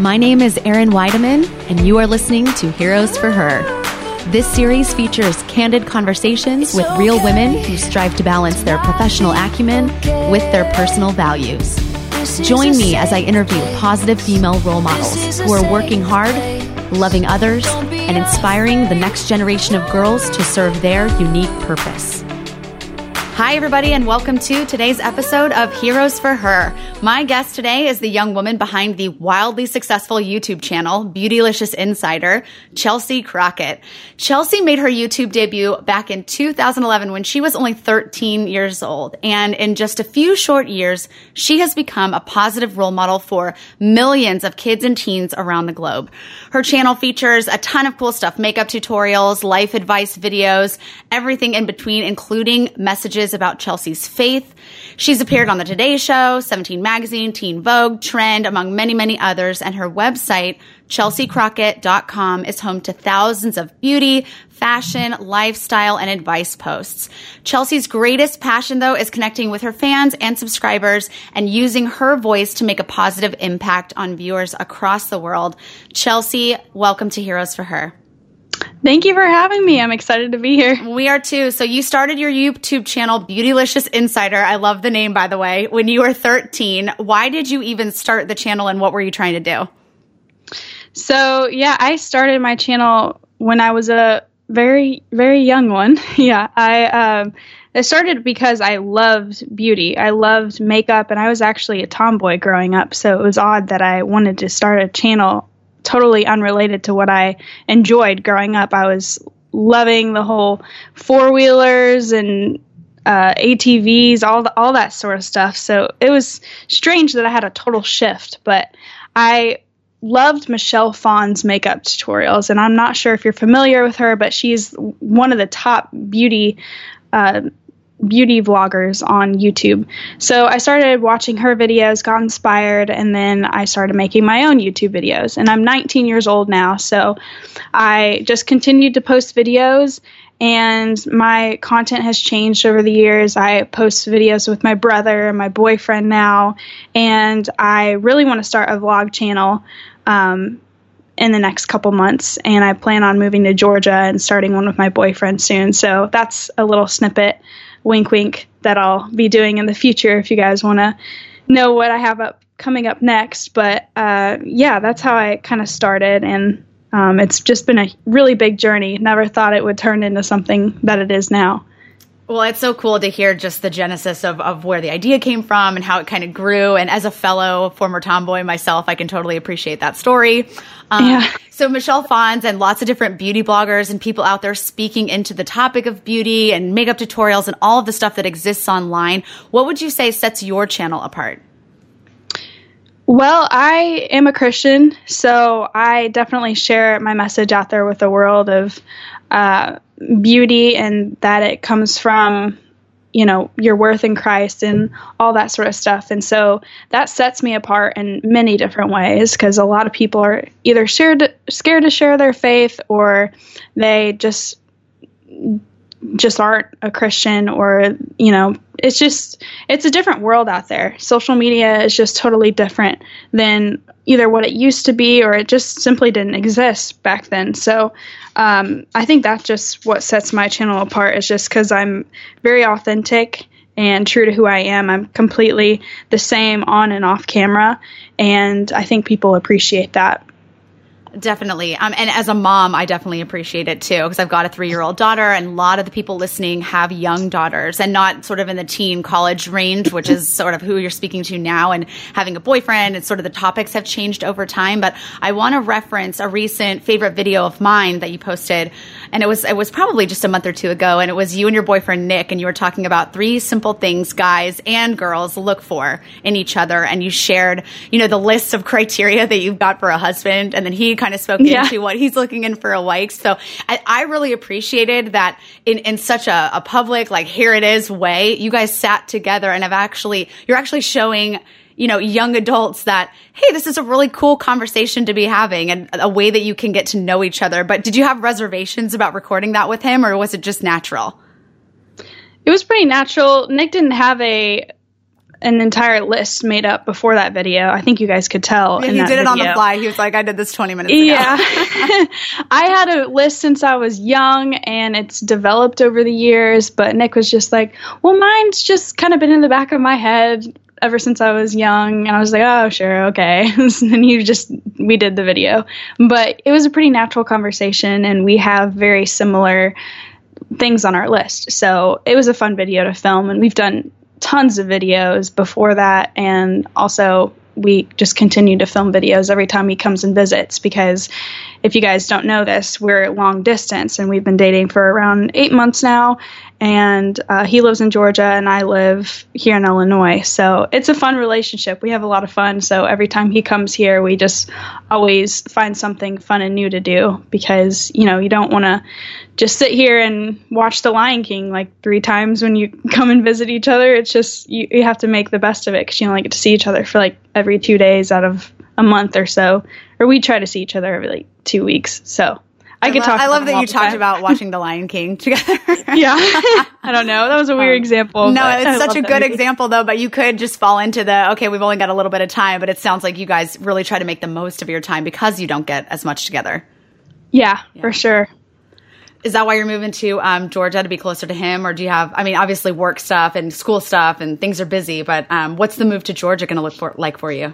My name is Erin Weidemann, and you are listening to Heroes for Her. This series features candid conversations with real women who strive to balance their professional acumen with their personal values. Join me as I interview positive female role models who are working hard, loving others, and inspiring the next generation of girls to serve their unique purpose. Hi, everybody, and welcome to today's episode of Heroes for Her. My guest today is the young woman behind the wildly successful YouTube channel, Beautylicious Insider, Chelsea Crockett. Chelsea made her YouTube debut back in 2011 when she was only 13 years old. And in just a few short years, she has become a positive role model for millions of kids and teens around the globe. Her channel features a ton of cool stuff, makeup tutorials, life advice videos, everything in between, including messages about Chelsea's faith. She's appeared on the Today Show, 17 Magazine, Teen Vogue, Trend, among many, many others. And her website, chelseacrockett.com is home to thousands of beauty, fashion, lifestyle, and advice posts. Chelsea's greatest passion, though, is connecting with her fans and subscribers and using her voice to make a positive impact on viewers across the world. Chelsea, welcome to Heroes for Her. Thank you for having me. I'm excited to be here. We are too. So you started your YouTube channel, Beautylicious Insider. I love the name, by the way, when you were 13. Why did you even start the channel and what were you trying to do? So yeah, I started my channel when I was a very, very young one. yeah. I, um, it started because I loved beauty. I loved makeup and I was actually a tomboy growing up. So it was odd that I wanted to start a channel totally unrelated to what I enjoyed growing up. I was loving the whole four wheelers and uh, ATVs, all the, all that sort of stuff. So it was strange that I had a total shift, but I loved Michelle Phan's makeup tutorials, and I'm not sure if you're familiar with her, but she's one of the top beauty uh, beauty vloggers on YouTube. So I started watching her videos, got inspired, and then I started making my own YouTube videos. And I'm 19 years old now, so I just continued to post videos. And my content has changed over the years. I post videos with my brother and my boyfriend now, and I really want to start a vlog channel. Um, in the next couple months, and I plan on moving to Georgia and starting one with my boyfriend soon. So that's a little snippet wink wink that I'll be doing in the future if you guys want to know what I have up coming up next. But uh, yeah, that's how I kind of started, and um, it's just been a really big journey. Never thought it would turn into something that it is now. Well, it's so cool to hear just the genesis of, of where the idea came from and how it kind of grew. And as a fellow former tomboy myself, I can totally appreciate that story. Um, yeah. So Michelle Phan's and lots of different beauty bloggers and people out there speaking into the topic of beauty and makeup tutorials and all of the stuff that exists online. What would you say sets your channel apart? Well, I am a Christian, so I definitely share my message out there with the world of uh, beauty and that it comes from you know your worth in Christ and all that sort of stuff. And so that sets me apart in many different ways because a lot of people are either scared scared to share their faith or they just just aren't a Christian or you know it's just it's a different world out there. Social media is just totally different than either what it used to be or it just simply didn't exist back then. So um, I think that's just what sets my channel apart is just because I'm very authentic and true to who I am. I'm completely the same on and off camera, and I think people appreciate that. Definitely. Um, and as a mom, I definitely appreciate it too because I've got a three year old daughter, and a lot of the people listening have young daughters and not sort of in the teen college range, which is sort of who you're speaking to now, and having a boyfriend. And sort of the topics have changed over time. But I want to reference a recent favorite video of mine that you posted and it was it was probably just a month or two ago, and it was you and your boyfriend Nick, and you were talking about three simple things guys and girls look for in each other, and you shared you know the list of criteria that you've got for a husband, and then he kind of spoke yeah. into what he's looking in for a wife. So I, I really appreciated that in in such a, a public like here it is way, you guys sat together and have actually you're actually showing you know, young adults that, hey, this is a really cool conversation to be having and a way that you can get to know each other. But did you have reservations about recording that with him or was it just natural? It was pretty natural. Nick didn't have a an entire list made up before that video. I think you guys could tell. Yeah, he did it video. on the fly. He was like, I did this 20 minutes ago. Yeah. I had a list since I was young and it's developed over the years, but Nick was just like, well, mine's just kind of been in the back of my head ever since I was young. And I was like, oh, sure, okay. and you just, we did the video. But it was a pretty natural conversation and we have very similar things on our list. So it was a fun video to film, and we've done tons of videos before that, and also we just continue to film videos every time he comes and visits because if you guys don't know this, we're long distance and we've been dating for around eight months now. And uh, he lives in Georgia and I live here in Illinois. So it's a fun relationship. We have a lot of fun. So every time he comes here, we just always find something fun and new to do because, you know, you don't want to just sit here and watch The Lion King like three times when you come and visit each other. It's just, you, you have to make the best of it because you only get to see each other for like every two days out of a month or so. Or we try to see each other every like two weeks. So I, I could talk. I love that you talked about watching The Lion King together. yeah, I don't know. That was a weird um, example. No, it's such a good movie. example though. But you could just fall into the okay. We've only got a little bit of time, but it sounds like you guys really try to make the most of your time because you don't get as much together. Yeah, yeah. for sure. Is that why you're moving to um, Georgia to be closer to him, or do you have? I mean, obviously work stuff and school stuff, and things are busy. But um, what's the move to Georgia going to look for like for you?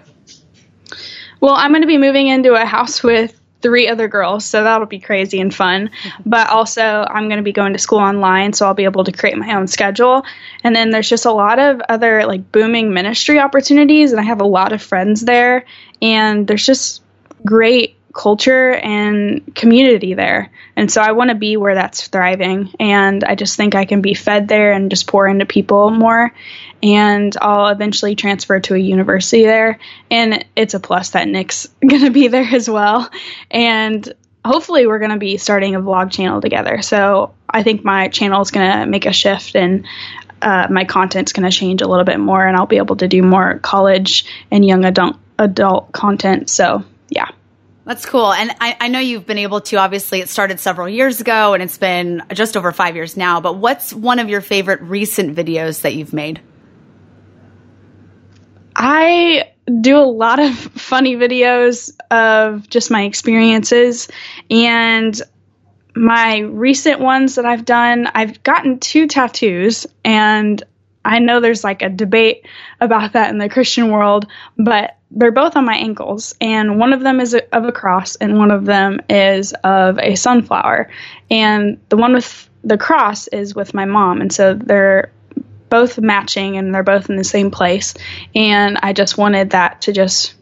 Well, I'm going to be moving into a house with three other girls, so that'll be crazy and fun. But also, I'm going to be going to school online, so I'll be able to create my own schedule. And then there's just a lot of other like booming ministry opportunities, and I have a lot of friends there, and there's just great culture and community there. And so I want to be where that's thriving. And I just think I can be fed there and just pour into people more. And I'll eventually transfer to a university there. And it's a plus that Nick's going to be there as well. And hopefully we're going to be starting a vlog channel together. So I think my channel is going to make a shift and uh, my content's going to change a little bit more and I'll be able to do more college and young adult adult content. So yeah. That's cool. And I, I, know you've been able to, obviously, it started several years ago and it's been just over five years now. But what's one of your favorite recent videos that you've made? I do a lot of funny videos of just my experiences. And my recent ones that I've done, I've gotten two tattoos. And I know there's like a debate about that in the Christian world, but they're both on my ankles, and one of them is of a cross, and one of them is of a sunflower. And the one with the cross is with my mom, and so they're both matching and they're both in the same place. And I just wanted that to just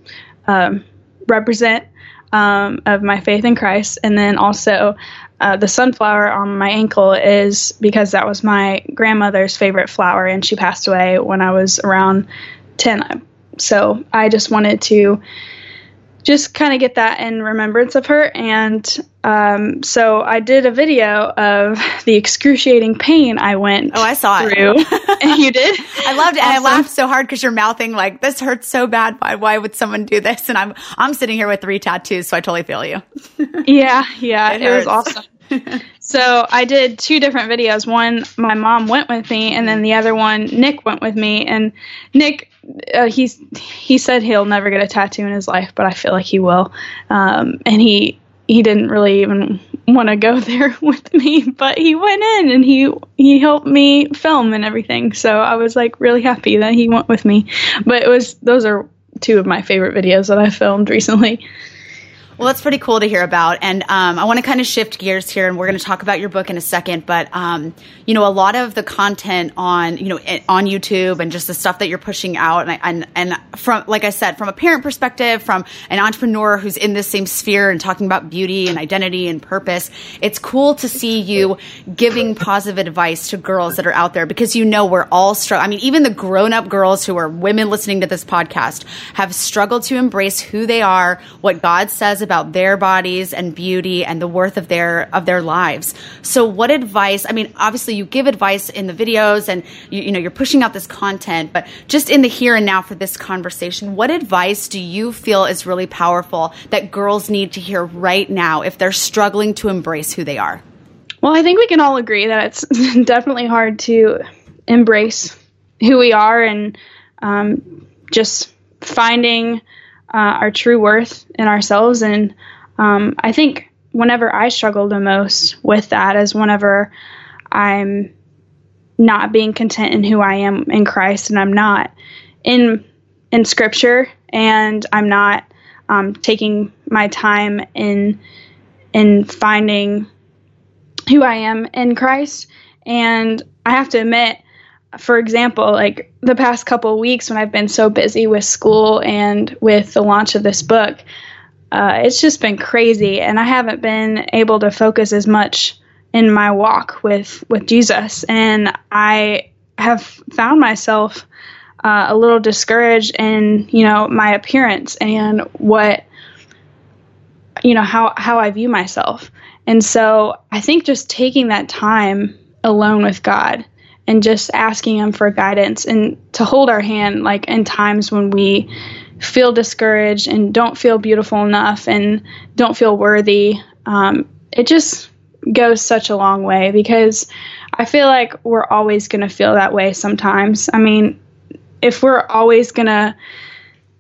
um, represent um, of my faith in Christ, and then also. Uh, the sunflower on my ankle is because that was my grandmother's favorite flower, and she passed away when I was around 10, so I just wanted to just kind of get that in remembrance of her. And um, so I did a video of the excruciating pain I went. Oh, I saw through. it. and you did. I loved it. Awesome. And I laughed so hard because you're mouthing like, "This hurts so bad. Why? Why would someone do this?" And I'm I'm sitting here with three tattoos, so I totally feel you. yeah, yeah, it, it was awesome. So I did two different videos. One, my mom went with me, and then the other one, Nick went with me. And Nick uh, he's he said he'll never get a tattoo in his life, but I feel like he will. Um, and he he didn't really even want to go there with me, but he went in and he he helped me film and everything. So I was like really happy that he went with me. But it was those are two of my favorite videos that I filmed recently. Well, that's pretty cool to hear about. And um, I want to kind of shift gears here, and we're going to talk about your book in a second. But um, you know, a lot of the content on you know on YouTube and just the stuff that you're pushing out, and and and from like I said, from a parent perspective, from an entrepreneur who's in this same sphere and talking about beauty and identity and purpose, it's cool to see you giving positive advice to girls that are out there because you know we're all struggling. I mean, even the grown up girls who are women listening to this podcast have struggled to embrace who they are, what God says about their bodies and beauty and the worth of their of their lives. So what advice, I mean, obviously you give advice in the videos and you, you know, you're pushing out this content, but just in the here and now for this conversation, what advice do you feel is really powerful that girls need to hear right now if they're struggling to embrace who they are? Well, I think we can all agree that it's definitely hard to embrace who we are and um, just finding uh, our true worth in ourselves. And um, I think whenever I struggle the most with that is whenever I'm not being content in who I am in Christ and I'm not in in scripture and I'm not um, taking my time in in finding who I am in Christ. And I have to admit, for example, like the past couple weeks when I've been so busy with school and with the launch of this book, uh, it's just been crazy, and I haven't been able to focus as much in my walk with with Jesus, and I have found myself uh, a little discouraged in you know my appearance and what you know how how I view myself. And so I think just taking that time alone with God and just asking him for guidance and to hold our hand like in times when we feel discouraged and don't feel beautiful enough and don't feel worthy um, it just goes such a long way because i feel like we're always going to feel that way sometimes. I mean if we're always going to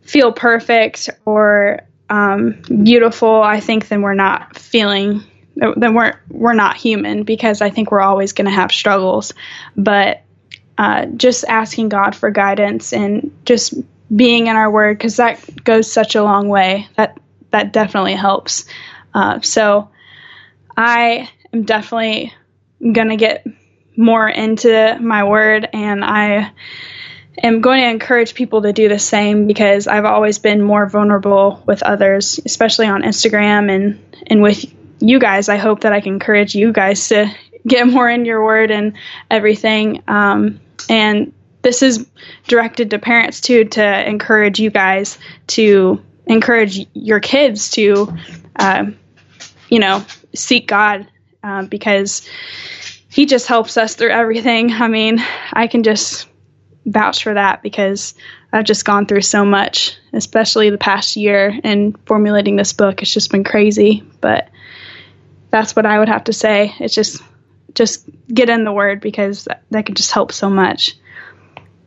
feel perfect or um, beautiful, I think then we're not feeling then we're we're not human because I think we're always going to have struggles. But uh, just asking God for guidance and just being in our Word because that goes such a long way. That that definitely helps. Uh, so I am definitely going to get more into my Word, and I am going to encourage people to do the same because I've always been more vulnerable with others, especially on Instagram and and with you guys. I hope that I can encourage you guys to get more in your word and everything. Um, and this is directed to parents too to encourage you guys to encourage your kids to, uh, you know, seek God uh, because He just helps us through everything. I mean, I can just vouch for that because I've just gone through so much, especially the past year and formulating this book. It's just been crazy, but that's what I would have to say. It's just just get in the word because that, can just help so much.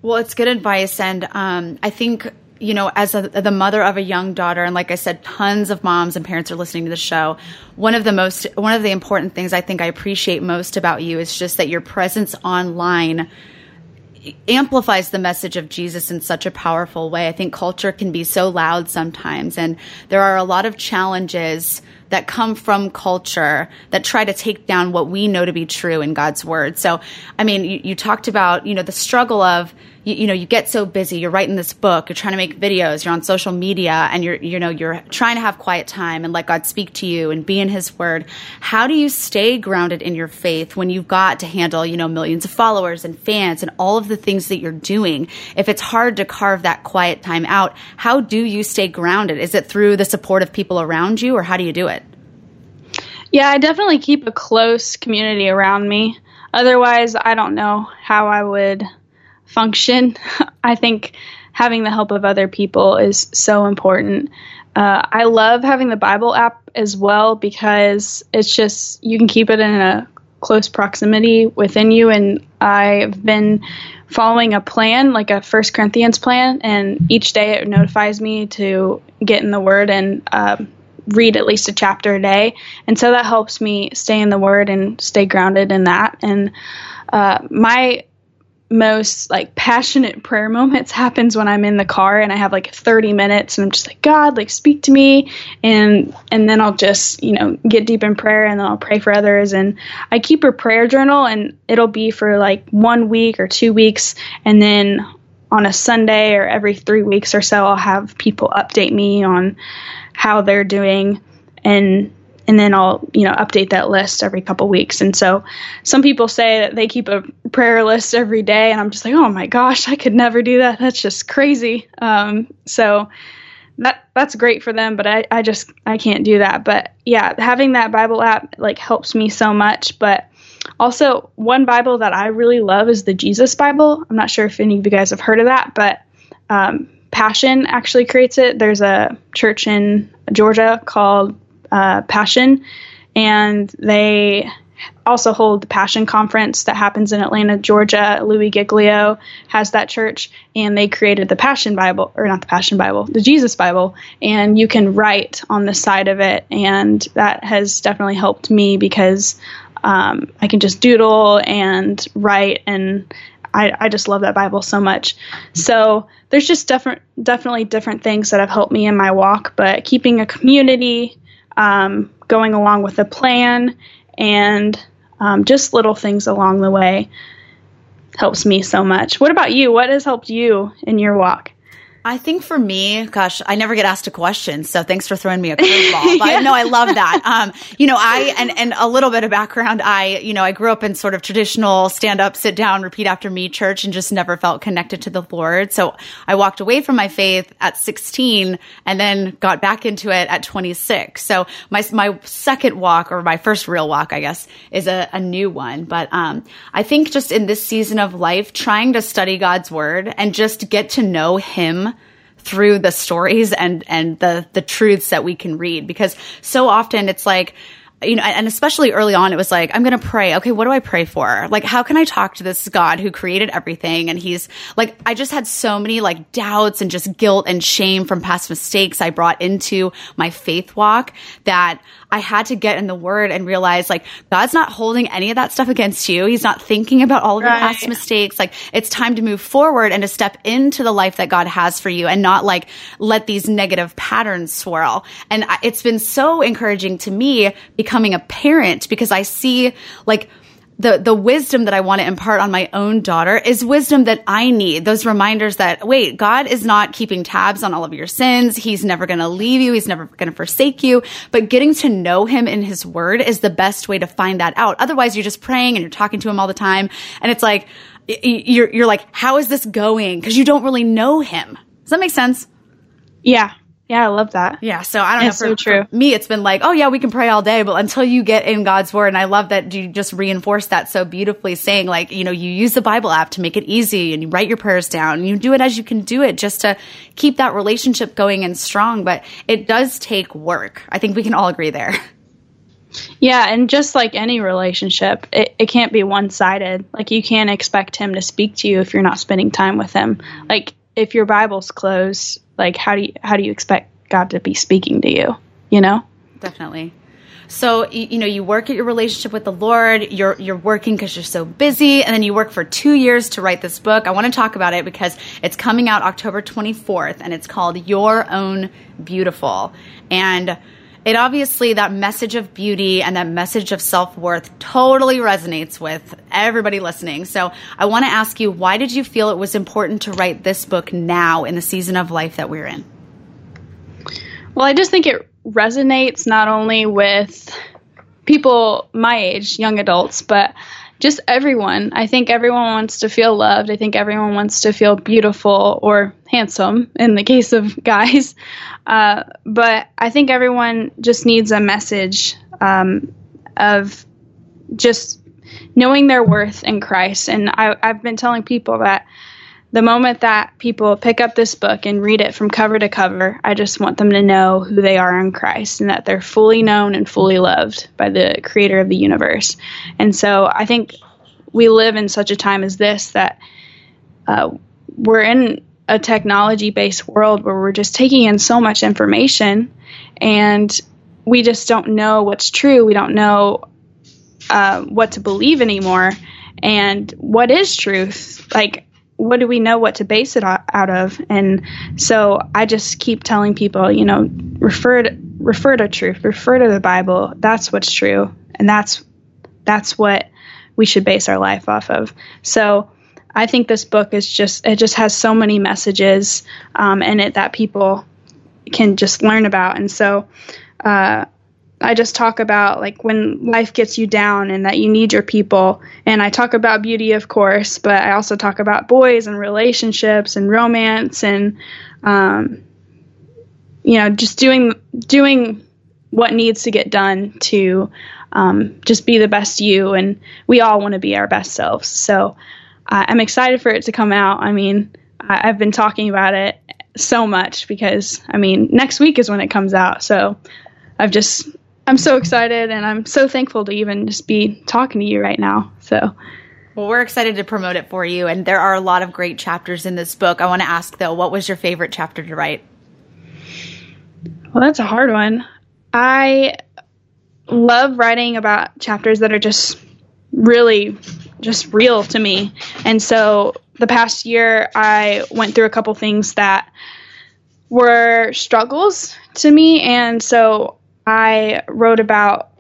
Well, it's good advice, and um, I think you know, as a, the mother of a young daughter, and like I said, tons of moms and parents are listening to the show. One of the most, one of the important things I think I appreciate most about you is just that your presence online amplifies the message of Jesus in such a powerful way. I think culture can be so loud sometimes, and there are a lot of challenges that come from culture that try to take down what we know to be true in God's word. So, I mean, you, you talked about, you know, the struggle of, you, you, know, you get so busy, you're writing this book, you're trying to make videos, you're on social media and you're, you know, you're trying to have quiet time and let God speak to you and be in his word. How do you stay grounded in your faith when you've got to handle, you know, millions of followers and fans and all of the things that you're doing? If it's hard to carve that quiet time out, how do you stay grounded? Is it through the support of people around you or how do you do it? Yeah, I definitely keep a close community around me. Otherwise, I don't know how I would function. I think having the help of other people is so important. Uh, I love having the Bible app as well because it's just you can keep it in a close proximity within you. And I've been following a plan, like a First Corinthians plan, and each day it notifies me to get in the Word and um, read at least a chapter a day. And so that helps me stay in the word and stay grounded in that. And uh, my most like passionate prayer moments happens when I'm in the car and I have like 30 minutes and I'm just like God like speak to me. And and then I'll just you know get deep in prayer and then I'll pray for others. And I keep a prayer journal and it'll be for like one week or two weeks. And then on a Sunday or every 3 weeks or so I'll have people update me on how they're doing. And and then I'll you know update that list every couple weeks. And so some people say that they keep a prayer list every day, and I'm just like, oh my gosh, I could never do that. That's just crazy. Um, so that that's great for them, but I I just I can't do that. But yeah, having that Bible app like helps me so much. But also one Bible that I really love is the Jesus Bible. I'm not sure if any of you guys have heard of that, but um, Passion actually creates it. There's a church in Georgia called uh, Passion, and they also hold the Passion Conference that happens in Atlanta, Georgia. Louis Giglio has that church, and they created the Passion Bible, or not the Passion Bible, the Jesus Bible, and you can write on the side of it, and that has definitely helped me because um, I can just doodle and write, and I, I just love that Bible so much. So there's just different, definitely different things that have helped me in my walk, but keeping a community, um, going along with a plan, and um, just little things along the way helps me so much. What about you? What has helped you in your walk? I think for me, gosh, I never get asked a question, so thanks for throwing me a curveball. But yeah. no, I love that. Um, you know, I and and a little bit of background. I, you know, I grew up in sort of traditional stand up, sit down, repeat after me church, and just never felt connected to the Lord. So I walked away from my faith at 16, and then got back into it at 26. So my my second walk, or my first real walk, I guess, is a, a new one. But um, I think just in this season of life, trying to study God's word and just get to know Him through the stories and and the the truths that we can read. Because so often it's like you know, and especially early on, it was like, I'm going to pray. Okay, what do I pray for? Like, how can I talk to this God who created everything? And he's like, I just had so many like doubts and just guilt and shame from past mistakes I brought into my faith walk that I had to get in the word and realize like God's not holding any of that stuff against you. He's not thinking about all of right. your past mistakes. Like it's time to move forward and to step into the life that God has for you and not like let these negative patterns swirl. And it's been so encouraging to me becoming a parent because I see like the the wisdom that I want to impart on my own daughter is wisdom that I need. Those reminders that wait, God is not keeping tabs on all of your sins. He's never going to leave you. He's never going to forsake you. But getting to know him in his word is the best way to find that out. Otherwise, you're just praying and you're talking to him all the time and it's like you're you're like how is this going because you don't really know him. Does that make sense? Yeah, yeah, I love that. Yeah, so I don't it's know. For, so true. For me, it's been like, oh yeah, we can pray all day, but until you get in God's word, and I love that you just reinforce that so beautifully, saying like, you know, you use the Bible app to make it easy, and you write your prayers down, and you do it as you can do it, just to keep that relationship going and strong. But it does take work. I think we can all agree there. Yeah, and just like any relationship, it, it can't be one sided. Like you can't expect him to speak to you if you're not spending time with him. Like if your Bible's closed, like how do you how do you expect God to be speaking to you? You know? Definitely. So you, you know you work at your relationship with the Lord. You're you're working because you're so busy, and then you work for two years to write this book. I want to talk about it because it's coming out October 24th, and it's called Your Own Beautiful. And it obviously that message of beauty and that message of self-worth totally resonates with everybody listening. So I want to ask you, why did you feel it was important to write this book now in the season of life that we're in? Well, I just think it resonates not only with people my age, young adults, but just everyone. I think everyone wants to feel loved. I think everyone wants to feel beautiful or handsome in the case of guys. Uh, but I think everyone just needs a message um, of just knowing their worth in Christ. And I, I've been telling people that the moment that people pick up this book and read it from cover to cover, I just want them to know who they are in Christ and that they're fully known and fully loved by the creator of the universe. And so I think we live in such a time as this that uh, we're in a technology based world where we're just taking in so much information and we just don't know what's true. We don't know uh, what to believe anymore and what is truth. Like, what do we know what to base it out of? And so I just keep telling people, you know, refer to, refer to truth, refer to the Bible. That's what's true, and that's that's what we should base our life off of. So I think this book is just it just has so many messages um, in it that people can just learn about, and so. Uh, I just talk about like when life gets you down and that you need your people. And I talk about beauty, of course, but I also talk about boys and relationships and romance and, um, you know, just doing doing what needs to get done to um, just be the best you. And we all want to be our best selves. So uh, I'm excited for it to come out. I mean, I, I've been talking about it so much because I mean, next week is when it comes out. So I've just I'm so excited and I'm so thankful to even just be talking to you right now. So, well, we're excited to promote it for you. And there are a lot of great chapters in this book. I want to ask, though, what was your favorite chapter to write? Well, that's a hard one. I love writing about chapters that are just really just real to me. And so the past year, I went through a couple things that were struggles to me. And so I wrote about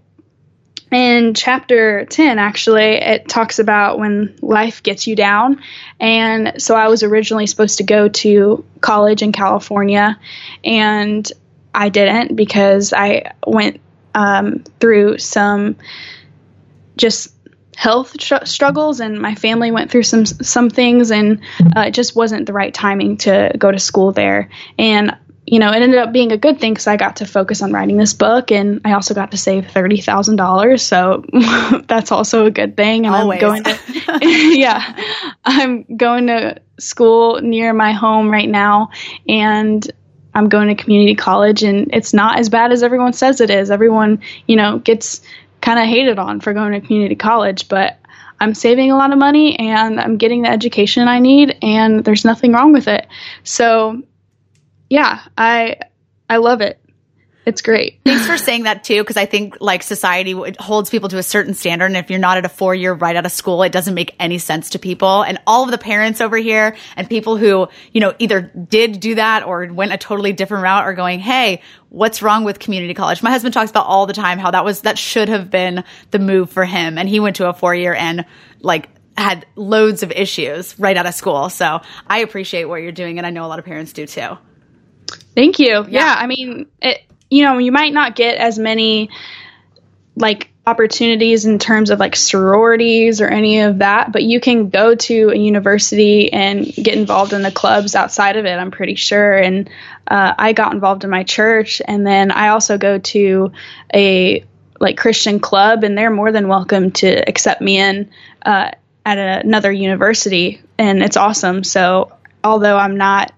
in chapter 10 actually it talks about when life gets you down. And so i was originally supposed to go to college in california and i didn't because i went um, through some just health tr- struggles and my family went through some some things and uh, it just wasn't the right timing to go to school there. And you know it ended up being a good thing because i got to focus on writing this book and i also got to save $30000 so that's also a good thing and Always. i'm going to yeah i'm going to school near my home right now and i'm going to community college and it's not as bad as everyone says it is everyone you know gets kind of hated on for going to community college, but I'm saving a lot of money and I'm getting the education I need and there's nothing wrong with it. So, yeah, I I love it. It's great. Thanks for saying that too, because I think like society holds people to a certain standard. And if you're not at a four year right out of school, it doesn't make any sense to people. And all of the parents over here and people who, you know, either did do that or went a totally different route are going, Hey, what's wrong with community college? My husband talks about all the time how that was, that should have been the move for him. And he went to a four year and like had loads of issues right out of school. So I appreciate what you're doing. And I know a lot of parents do too. Thank you. Yeah. yeah I mean, it, you know, you might not get as many like opportunities in terms of like sororities or any of that, but you can go to a university and get involved in the clubs outside of it, I'm pretty sure. And uh, I got involved in my church, and then I also go to a like Christian club, and they're more than welcome to accept me in uh, at a, another university, and it's awesome. So although I'm not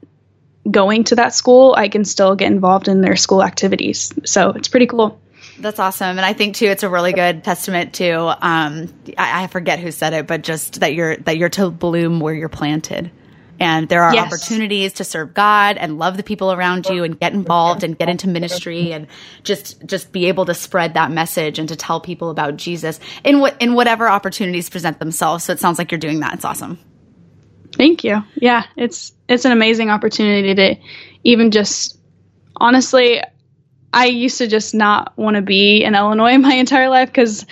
going to that school, I can still get involved in their school activities. So it's pretty cool. That's awesome, and I think too it's a really good testament to um, I, I, forget who said it, but just that you're that you're to bloom where you're planted, and there are yes. opportunities to serve God and love the people around you, and get involved and get into ministry, and just just be able to spread that message and to tell people about Jesus in what in whatever opportunities present themselves. So it sounds like you're doing that. It's awesome. Thank you. Yeah, it's it's an amazing opportunity to even just honestly I used to just not want to be in Illinois my entire life because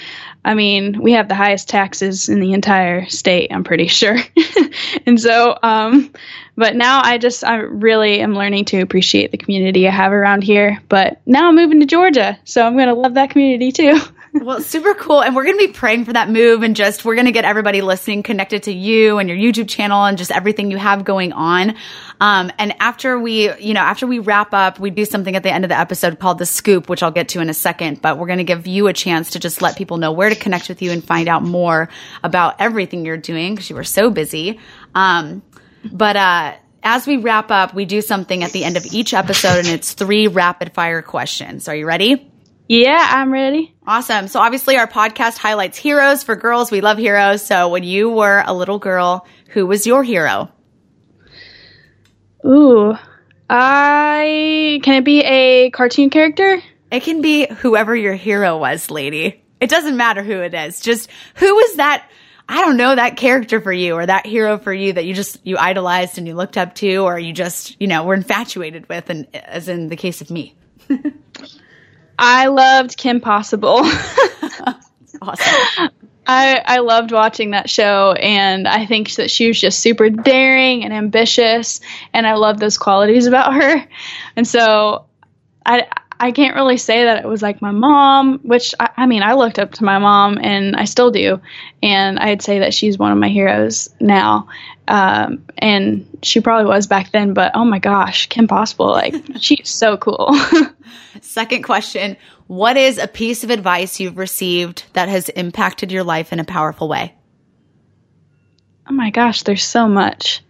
I mean, we have the highest taxes in the entire state, I'm pretty sure. and so, um, but now I just, I really am learning to appreciate the community I have around here. But now I'm moving to Georgia, so I'm going to love that community too. well, super cool. And we're going to be praying for that move and just, we're going to get everybody listening connected to you and your YouTube channel and just everything you have going on. Um, and after we, you know, after we wrap up, we do something at the end of the episode called the scoop, which I'll get to in a second, but we're going to give you a chance to just let people know where to connect with you and find out more about everything you're doing because you were so busy. Um, but, uh, as we wrap up, we do something at the end of each episode and it's three rapid fire questions. Are you ready? Yeah, I'm ready. Awesome. So obviously our podcast highlights heroes for girls. We love heroes. So when you were a little girl, who was your hero? Ooh, I can it be a cartoon character? It can be whoever your hero was, lady. It doesn't matter who it is. Just who was that I don't know, that character for you or that hero for you that you just, you idolized and you looked up to or you just, you know, were infatuated with and as in the case of me. I loved Kim Possible. awesome. I, I loved watching that show, and I think that she was just super daring and ambitious, and I love those qualities about her. And so, I I can't really say that it was like my mom, which I, I mean I looked up to my mom, and I still do, and I'd say that she's one of my heroes now. Um, and she probably was back then, but oh my gosh, Kim Possible, like she's so cool. Second question What is a piece of advice you've received that has impacted your life in a powerful way? Oh my gosh, there's so much.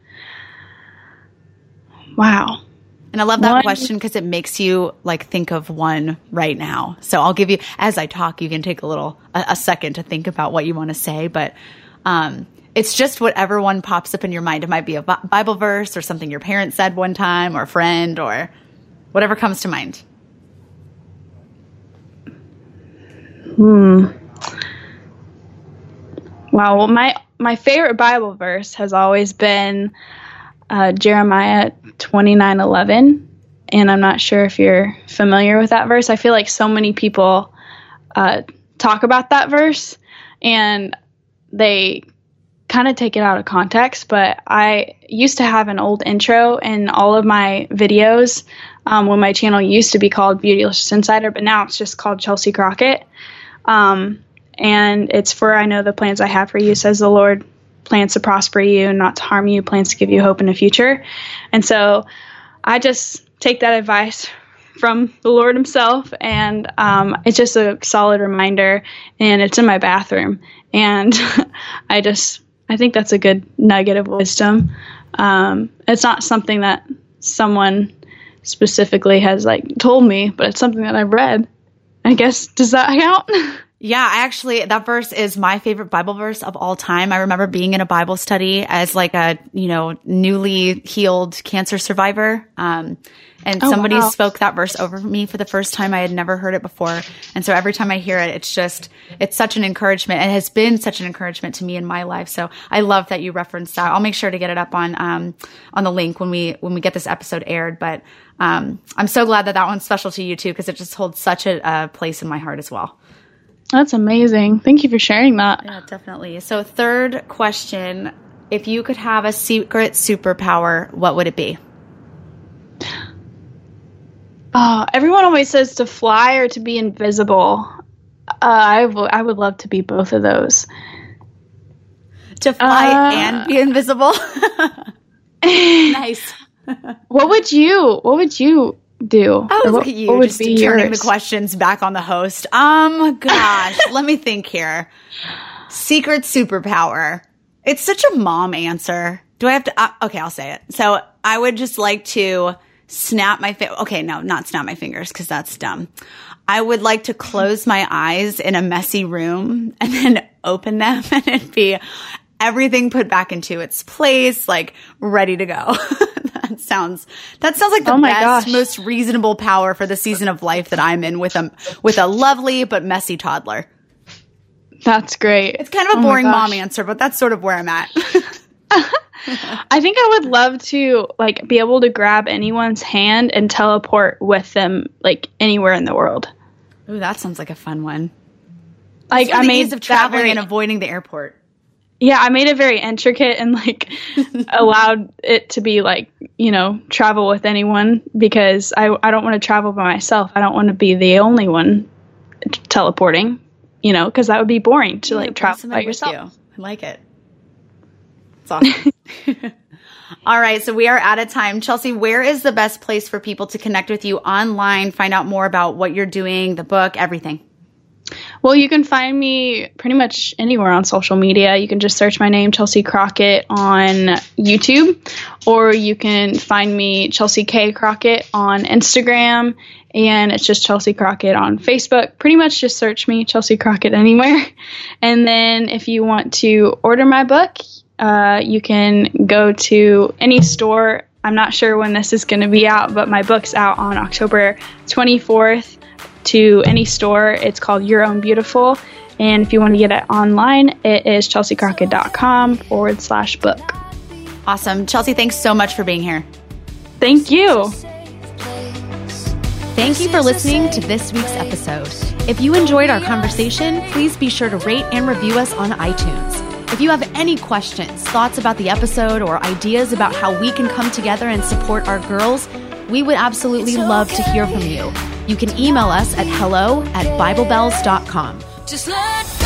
Wow. And I love that one. question because it makes you like think of one right now. So I'll give you, as I talk, you can take a little, a, a second to think about what you want to say. But um, it's just whatever one pops up in your mind. It might be a Bible verse or something your parents said one time or a friend or whatever comes to mind. Hmm. Wow. Well, my my favorite Bible verse has always been uh, Jeremiah twenty nine eleven, and I'm not sure if you're familiar with that verse. I feel like so many people uh, talk about that verse, and they kind of take it out of context. But I used to have an old intro in all of my videos um, when my channel used to be called Beautylicious Insider, but now it's just called Chelsea Crockett. Um, and it's for I know the plans I have for you, says the Lord, plans to prosper you, not to harm you, plans to give you hope in the future. And so I just take that advice from the Lord Himself, and um, it's just a solid reminder. And it's in my bathroom, and I just I think that's a good nugget of wisdom. Um, it's not something that someone specifically has like told me, but it's something that I've read. I guess does that count? Yeah, I actually that verse is my favorite Bible verse of all time. I remember being in a Bible study as like a, you know, newly healed cancer survivor. Um, and oh, somebody wow. spoke that verse over me for the first time. I had never heard it before. And so every time I hear it, it's just, it's such an encouragement. It has been such an encouragement to me in my life. So I love that you referenced that. I'll make sure to get it up on, um, on the link when we, when we get this episode aired. But, um, I'm so glad that that one's special to you too, because it just holds such a, a place in my heart as well. That's amazing. Thank you for sharing that. Yeah, definitely. So, third question if you could have a secret superpower, what would it be? Oh, everyone always says to fly or to be invisible. Uh, I, w- I would love to be both of those. To fly uh, and be invisible? nice. what would you what would you do? Oh, look what, at you, just turning yours? the questions back on the host. Um, gosh, let me think here. Secret superpower. It's such a mom answer. Do I have to? Uh, okay, I'll say it. So I would just like to snap my fi- okay, no, not snap my fingers because that's dumb. I would like to close my eyes in a messy room and then open them and it'd be everything put back into its place, like ready to go. That sounds that sounds like the oh best, gosh. most reasonable power for the season of life that I'm in with a with a lovely but messy toddler. That's great. It's kind of a oh boring mom answer, but that's sort of where I'm at. I think I would love to like be able to grab anyone's hand and teleport with them like anywhere in the world. Ooh, that sounds like a fun one. Like I made of traveling very, and avoiding the airport. Yeah, I made it very intricate and like allowed it to be like, you know, travel with anyone because I I don't want to travel by myself. I don't want to be the only one teleporting, you know, because that would be boring to like travel by yourself. You. I like it. It's awesome. All right, so we are out of time. Chelsea, where is the best place for people to connect with you online, find out more about what you're doing, the book, everything? Well, you can find me pretty much anywhere on social media. You can just search my name, Chelsea Crockett, on YouTube, or you can find me, Chelsea K. Crockett, on Instagram, and it's just Chelsea Crockett on Facebook. Pretty much just search me, Chelsea Crockett, anywhere. And then if you want to order my book, uh, you can go to any store. I'm not sure when this is going to be out, but my book's out on October 24th to any store. It's called Your Own Beautiful. And if you want to get it online, it is chelseacrockett.com forward slash book. Awesome. Chelsea, thanks so much for being here. Thank you. Thank you for listening to this week's episode. If you enjoyed our conversation, please be sure to rate and review us on iTunes. If you have any questions, thoughts about the episode, or ideas about how we can come together and support our girls, we would absolutely love to hear from you. You can email us at hello at BibleBelles.com. Just let